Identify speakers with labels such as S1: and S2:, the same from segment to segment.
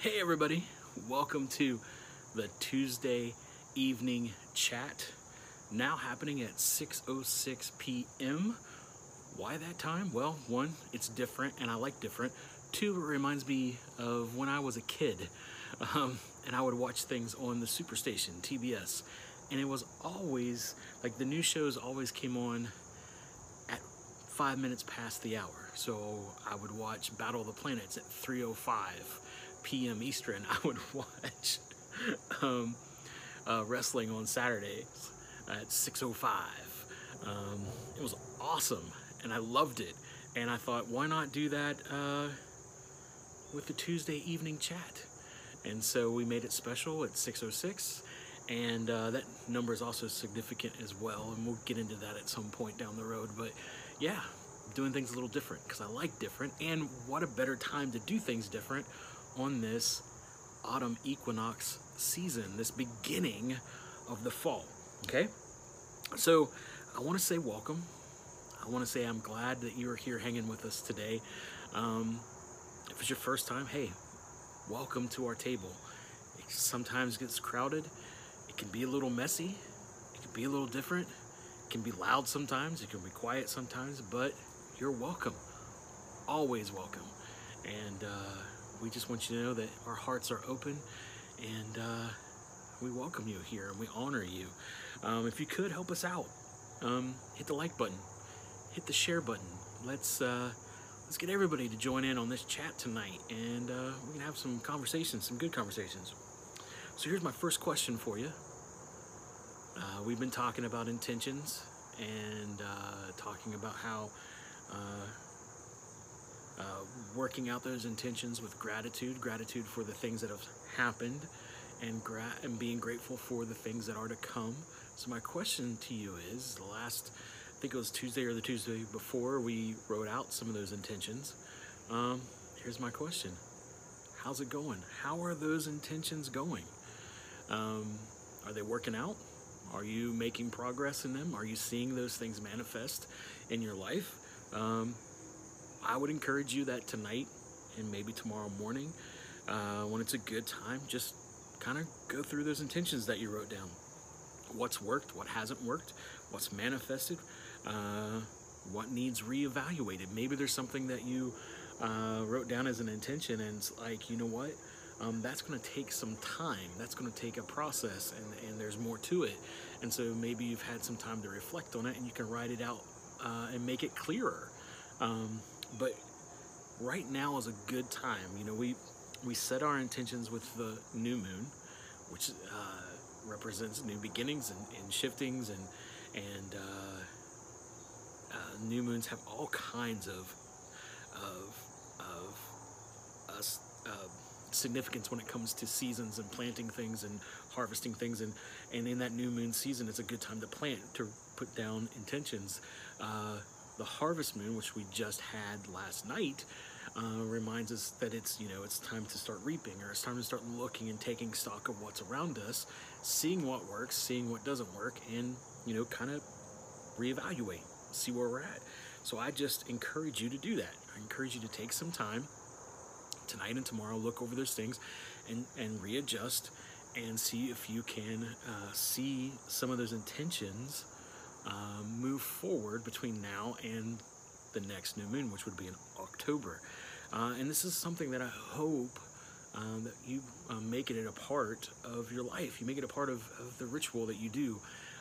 S1: Hey everybody, welcome to the Tuesday evening chat. Now happening at 6:06 p.m. Why that time? Well, one, it's different and I like different. Two, it reminds me of when I was a kid. Um, and I would watch things on the Superstation, TBS. And it was always like the new shows always came on at five minutes past the hour. So I would watch Battle of the Planets at 3:05 p.m. Eastern. I would watch um, uh, wrestling on Saturdays at 6:05. Um, it was awesome, and I loved it. And I thought, why not do that uh, with the Tuesday evening chat? And so we made it special at 6:06 and uh, that number is also significant as well and we'll get into that at some point down the road but yeah doing things a little different because i like different and what a better time to do things different on this autumn equinox season this beginning of the fall okay? So i want to say welcome. I want to say i'm glad that you're here hanging with us today. Um, if it's your first time hey welcome to our table. It sometimes gets crowded. It can be a little messy, it can be a little different, it can be loud sometimes, it can be quiet sometimes, but you're welcome. Always welcome. And uh, we just want you to know that our hearts are open and uh, we welcome you here and we honor you. Um, if you could help us out, um, hit the like button, hit the share button. Let's uh, let's get everybody to join in on this chat tonight, and uh, we can have some conversations, some good conversations. So here's my first question for you. Uh, we've been talking about intentions and uh, talking about how uh, working out those intentions with gratitude, gratitude for the things that have happened, and gra- and being grateful for the things that are to come. So my question to you is: the last, I think it was Tuesday or the Tuesday before, we wrote out some of those intentions. Um, here's my question: How's it going? How are those intentions going? Um, are they working out? Are you making progress in them? Are you seeing those things manifest in your life? Um, I would encourage you that tonight and maybe tomorrow morning, uh, when it's a good time, just kind of go through those intentions that you wrote down. What's worked, what hasn't worked, what's manifested, uh, what needs reevaluated. Maybe there's something that you uh, wrote down as an intention and it's like, you know what? um, that's going to take some time. That's going to take a process, and, and there's more to it. And so maybe you've had some time to reflect on it, and you can write it out uh, and make it clearer. Um, but right now is a good time. You know, we we set our intentions with the new moon, which uh, represents new beginnings and, and shiftings, and and uh, uh new moons have all kinds of of of us uh, significance when it comes to seasons and planting things and harvesting things and and in that new moon season it's a good time to plant to put down intentions uh, the harvest moon which we just had last night uh, reminds us that it's you know it's time to start reaping or it's time to start looking and taking stock of what's around us seeing what works seeing what doesn't work and you know kind of reevaluate see where we're at. So i just encourage you to do that. I encourage you to take some time tonight and tomorrow look over those things and and readjust and see if you can uh, see some of those intentions uh, move forward between now and the next new moon, which would be in October. Uh, and this is something that I hope um, that you uh, make it a part of your life. You make it a part of, of the ritual that you do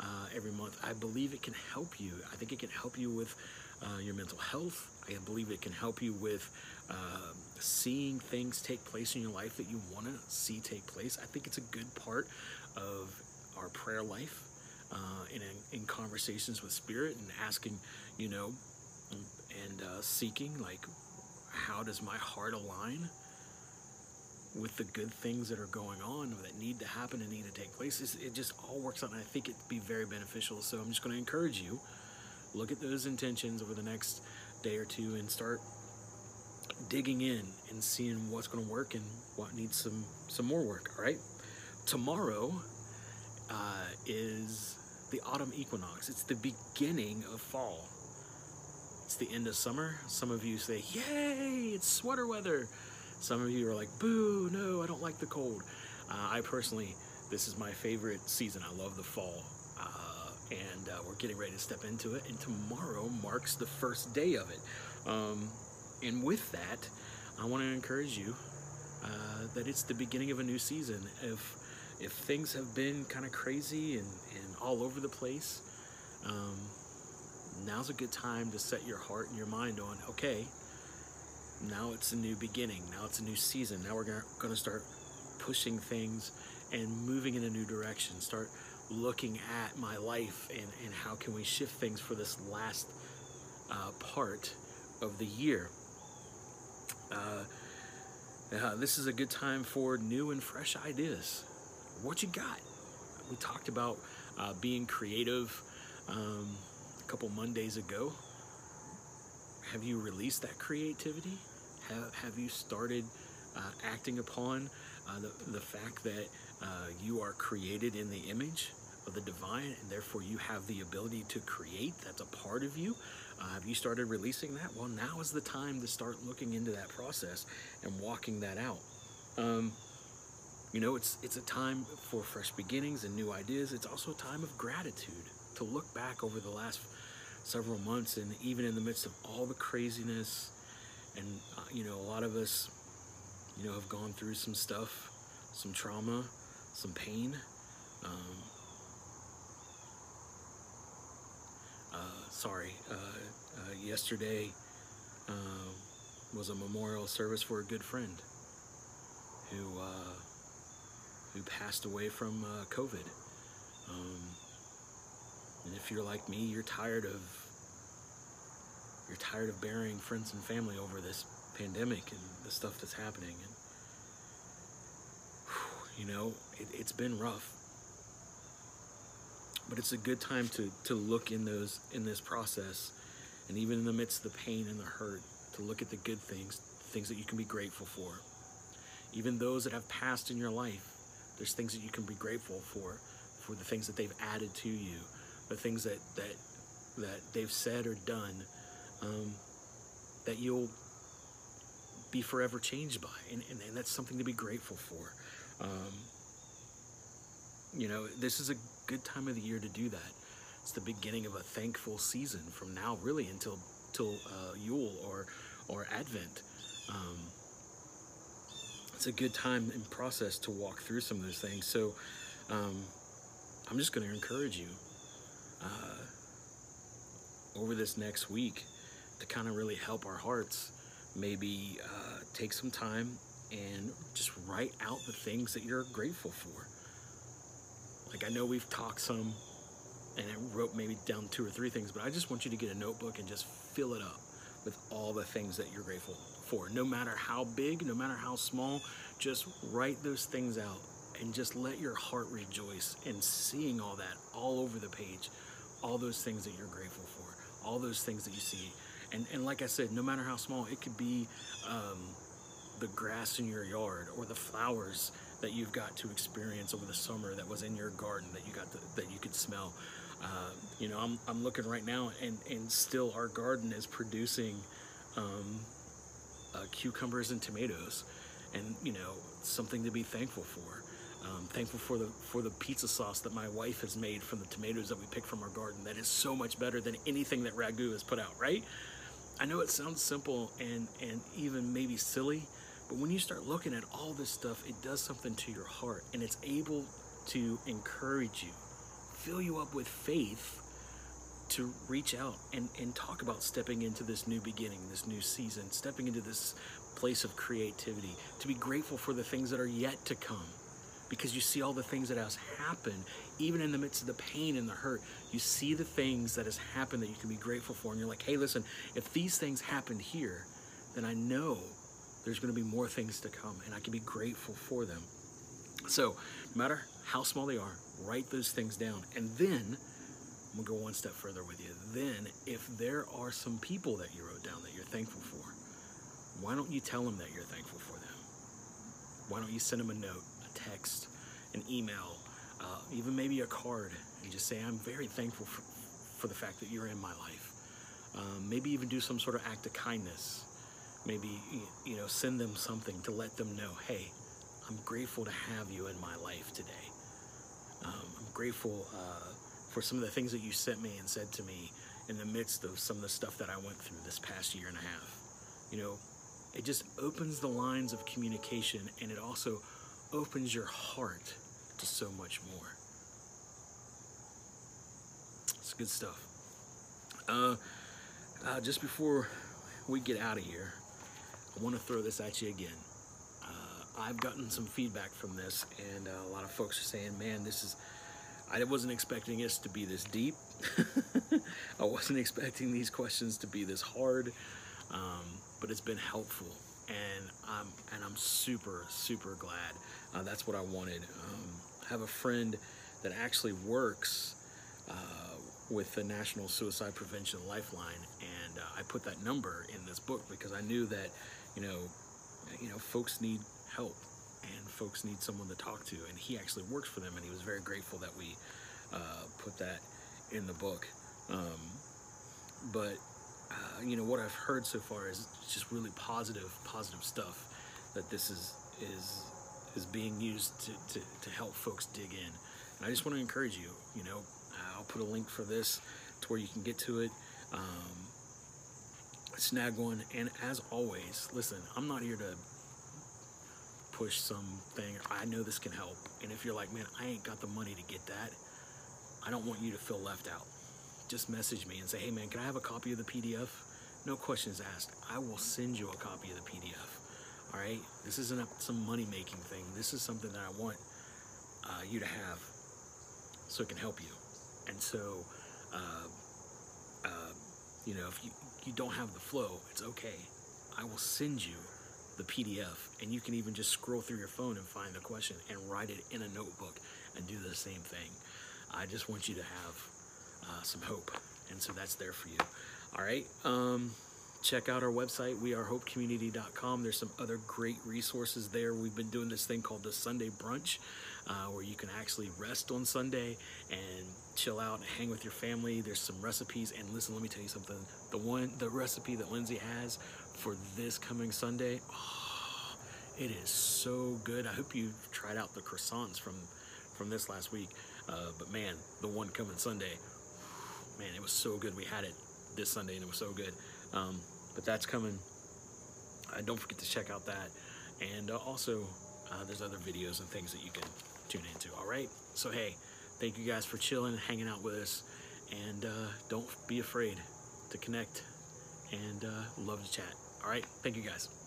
S1: uh, every month. I believe it can help you. I think it can help you with uh, your mental health. I believe it can help you with uh, seeing things take place in your life that you want to see take place. I think it's a good part of our prayer life uh, in, in conversations with Spirit and asking, you know, and uh, seeking, like, how does my heart align with the good things that are going on that need to happen and need to take place? It just all works out, and I think it'd be very beneficial. So I'm just going to encourage you look at those intentions over the next day or two and start digging in and seeing what's going to work and what needs some some more work all right tomorrow uh, is the autumn equinox it's the beginning of fall it's the end of summer some of you say yay it's sweater weather Some of you are like, boo, no, I don't like the cold. Uh, I personally, this is my favorite season. I love the fall. Uh, and uh, we're getting ready to step into it. And tomorrow marks the first day of it. Um, and with that, I want to encourage you uh, that it's the beginning of a new season. If if things have been kind of crazy and, and all over the place, um, now's a good time to set your heart and your mind on okay, now it's a new beginning, now it's a new season, now we're going to start pushing things and moving in a new direction, start looking at my life and, and how can we shift things for this last uh, part of the year. Uh, uh, this is a good time for new and fresh ideas what you got. We talked about uh, being creative um, a couple Mondays ago. Have you released that creativity? Have, have you started uh, acting upon uh, the, the fact that uh, you are created in the image of the divine and therefore you have the ability to create? That's a part of you. Uh, have you started releasing that? Well, now is the time to start looking into that process and walking that out. Um, you know, it's it's a time for fresh beginnings and new ideas. It's also a time of gratitude to look back over the last several months and even in the midst of all the craziness and uh, you know, a lot of us you know have gone through some stuff, some trauma, some pain. Um, uh, sorry, uh, uh yesterday uh, was a memorial service for a good friend who uh, who passed away from uh, COVID. Um, and if you're like me, you're tired of you're tired of burying friends and family over this pandemic and the stuff that's happening. And you know, it, it's been rough. But it's a good time to to look in those in this process, and even in the midst of the pain and the hurt, to look at the good things, things that you can be grateful for. Even those that have passed in your life, there's things that you can be grateful for, for the things that they've added to you, the things that that that they've said or done, um, that you'll be forever changed by, and, and, and, that's something to be grateful for. Um, you know, this is a good time of the year to do that. It's the beginning of a thankful season from now, really, until till uh, Yule or or Advent. Um, it's a good time and process to walk through some of those things. So um, I'm just going to encourage you uh, over this next week to kind of really help our hearts. Maybe uh, take some time and just write out the things that you're grateful for. Like I know we've talked some and I wrote maybe down two or three things, but I just want you to get a notebook and just fill it up with all the things that you're grateful for. No matter how big, no matter how small, just write those things out and just let your heart rejoice in seeing all that all over the page, all those things that you're grateful for, all those things that you see. And, and like I said, no matter how small, it could be um, the grass in your yard or the flowers that you've got to experience over the summer that was in your garden that you got to, that you could smell. Uh, you know, I'm, I'm looking right now, and, and still our garden is producing um, uh, cucumbers and tomatoes, and you know, something to be thankful for. Um, thankful for the for the pizza sauce that my wife has made from the tomatoes that we picked from our garden. That is so much better than anything that Ragu has put out. Right? I know it sounds simple and and even maybe silly, but when you start looking at all this stuff, it does something to your heart, and it's able to encourage you fill you up with faith to reach out and, and talk about stepping into this new beginning, this new season, stepping into this place of creativity, to be grateful for the things that are yet to come. Because you see all the things that has happened, even in the midst of the pain and the hurt, you see the things that has happened that you can be grateful for. And you're like, hey, listen, if these things happened here, then I know there's going to be more things to come, and I can be grateful for them. So, no matter how small they are, write those things down. And then, I'm gonna go one step further with you. Then, if there are some people that you wrote down that you're thankful for, why don't you tell them that you're thankful for them? Why don't you send them a note, a text, an email, uh, even maybe a card, and just say, I'm very thankful for, for the fact that you're in my life. Um, maybe even do some sort of act of kindness. maybe you know send them something to let them know, hey, I'm grateful to have you in my life today. Um, I'm grateful uh, for some of the things that you sent me and said to me in the midst of some of the stuff that I went through this past year and a half. You know, it just opens the lines of communication and it also opens your heart to so much more. It's good stuff. Uh, uh, just before we get out of here, I want to throw this at you again. I've gotten some feedback from this, and uh, a lot of folks are saying, man, this is, I wasn't expecting this to be this deep. I wasn't expecting these questions to be this hard, um, but it's been helpful. And I'm, and I'm super, super glad. Uh, that's what I wanted. Um, I have a friend that actually works uh, with the National Suicide Prevention Lifeline, and uh, I put that number in this book because I knew that, you know, you know, folks need help and folks need someone to talk to, and he actually works for them, and he was very grateful that we uh, put that in the book. Um, but uh, you know what I've heard so far is just really positive, positive stuff that this is is is being used to, to, to help folks dig in. And I just want to encourage you, you know, I'll put a link for this to where you can get to it. Um, snag one. And as always, listen, I'm not here to push something. I know this can help. And if you're like, man, I ain't got the money to get that, I don't want you to feel left out. Just message me and say, hey man, can I have a copy of the PDF? No questions asked. I will send you a copy of the PDF. All right? This isn't some money making thing. This is something that I want uh, you to have so it can help you. And so, uh, uh, you know, if you, you don't have the flow, it's okay. I will send you the PDF, and you can even just scroll through your phone and find the question and write it in a notebook and do the same thing. I just want you to have uh, some hope, and so that's there for you. All right. Um, check out our website, wearehopecommunity.com. There's some other great resources there. We've been doing this thing called the Sunday Brunch, uh, where you can actually rest on Sunday and chill out and hang with your family. There's some recipes, and listen, let me tell you something. The one, the recipe that Lindsay has for this coming Sunday, oh, it is so good. I hope you tried out the croissants from from this last week. Uh, but man, the one coming Sunday, man, it was so good. We had it this Sunday, and it was so good. Um, but that's coming. Uh, don't forget to check out that. And uh, also, uh, there's other videos and things that you can tune into. All right. So, hey, thank you guys for chilling hanging out with us. And uh, don't be afraid to connect and uh, love to chat. All right. Thank you guys.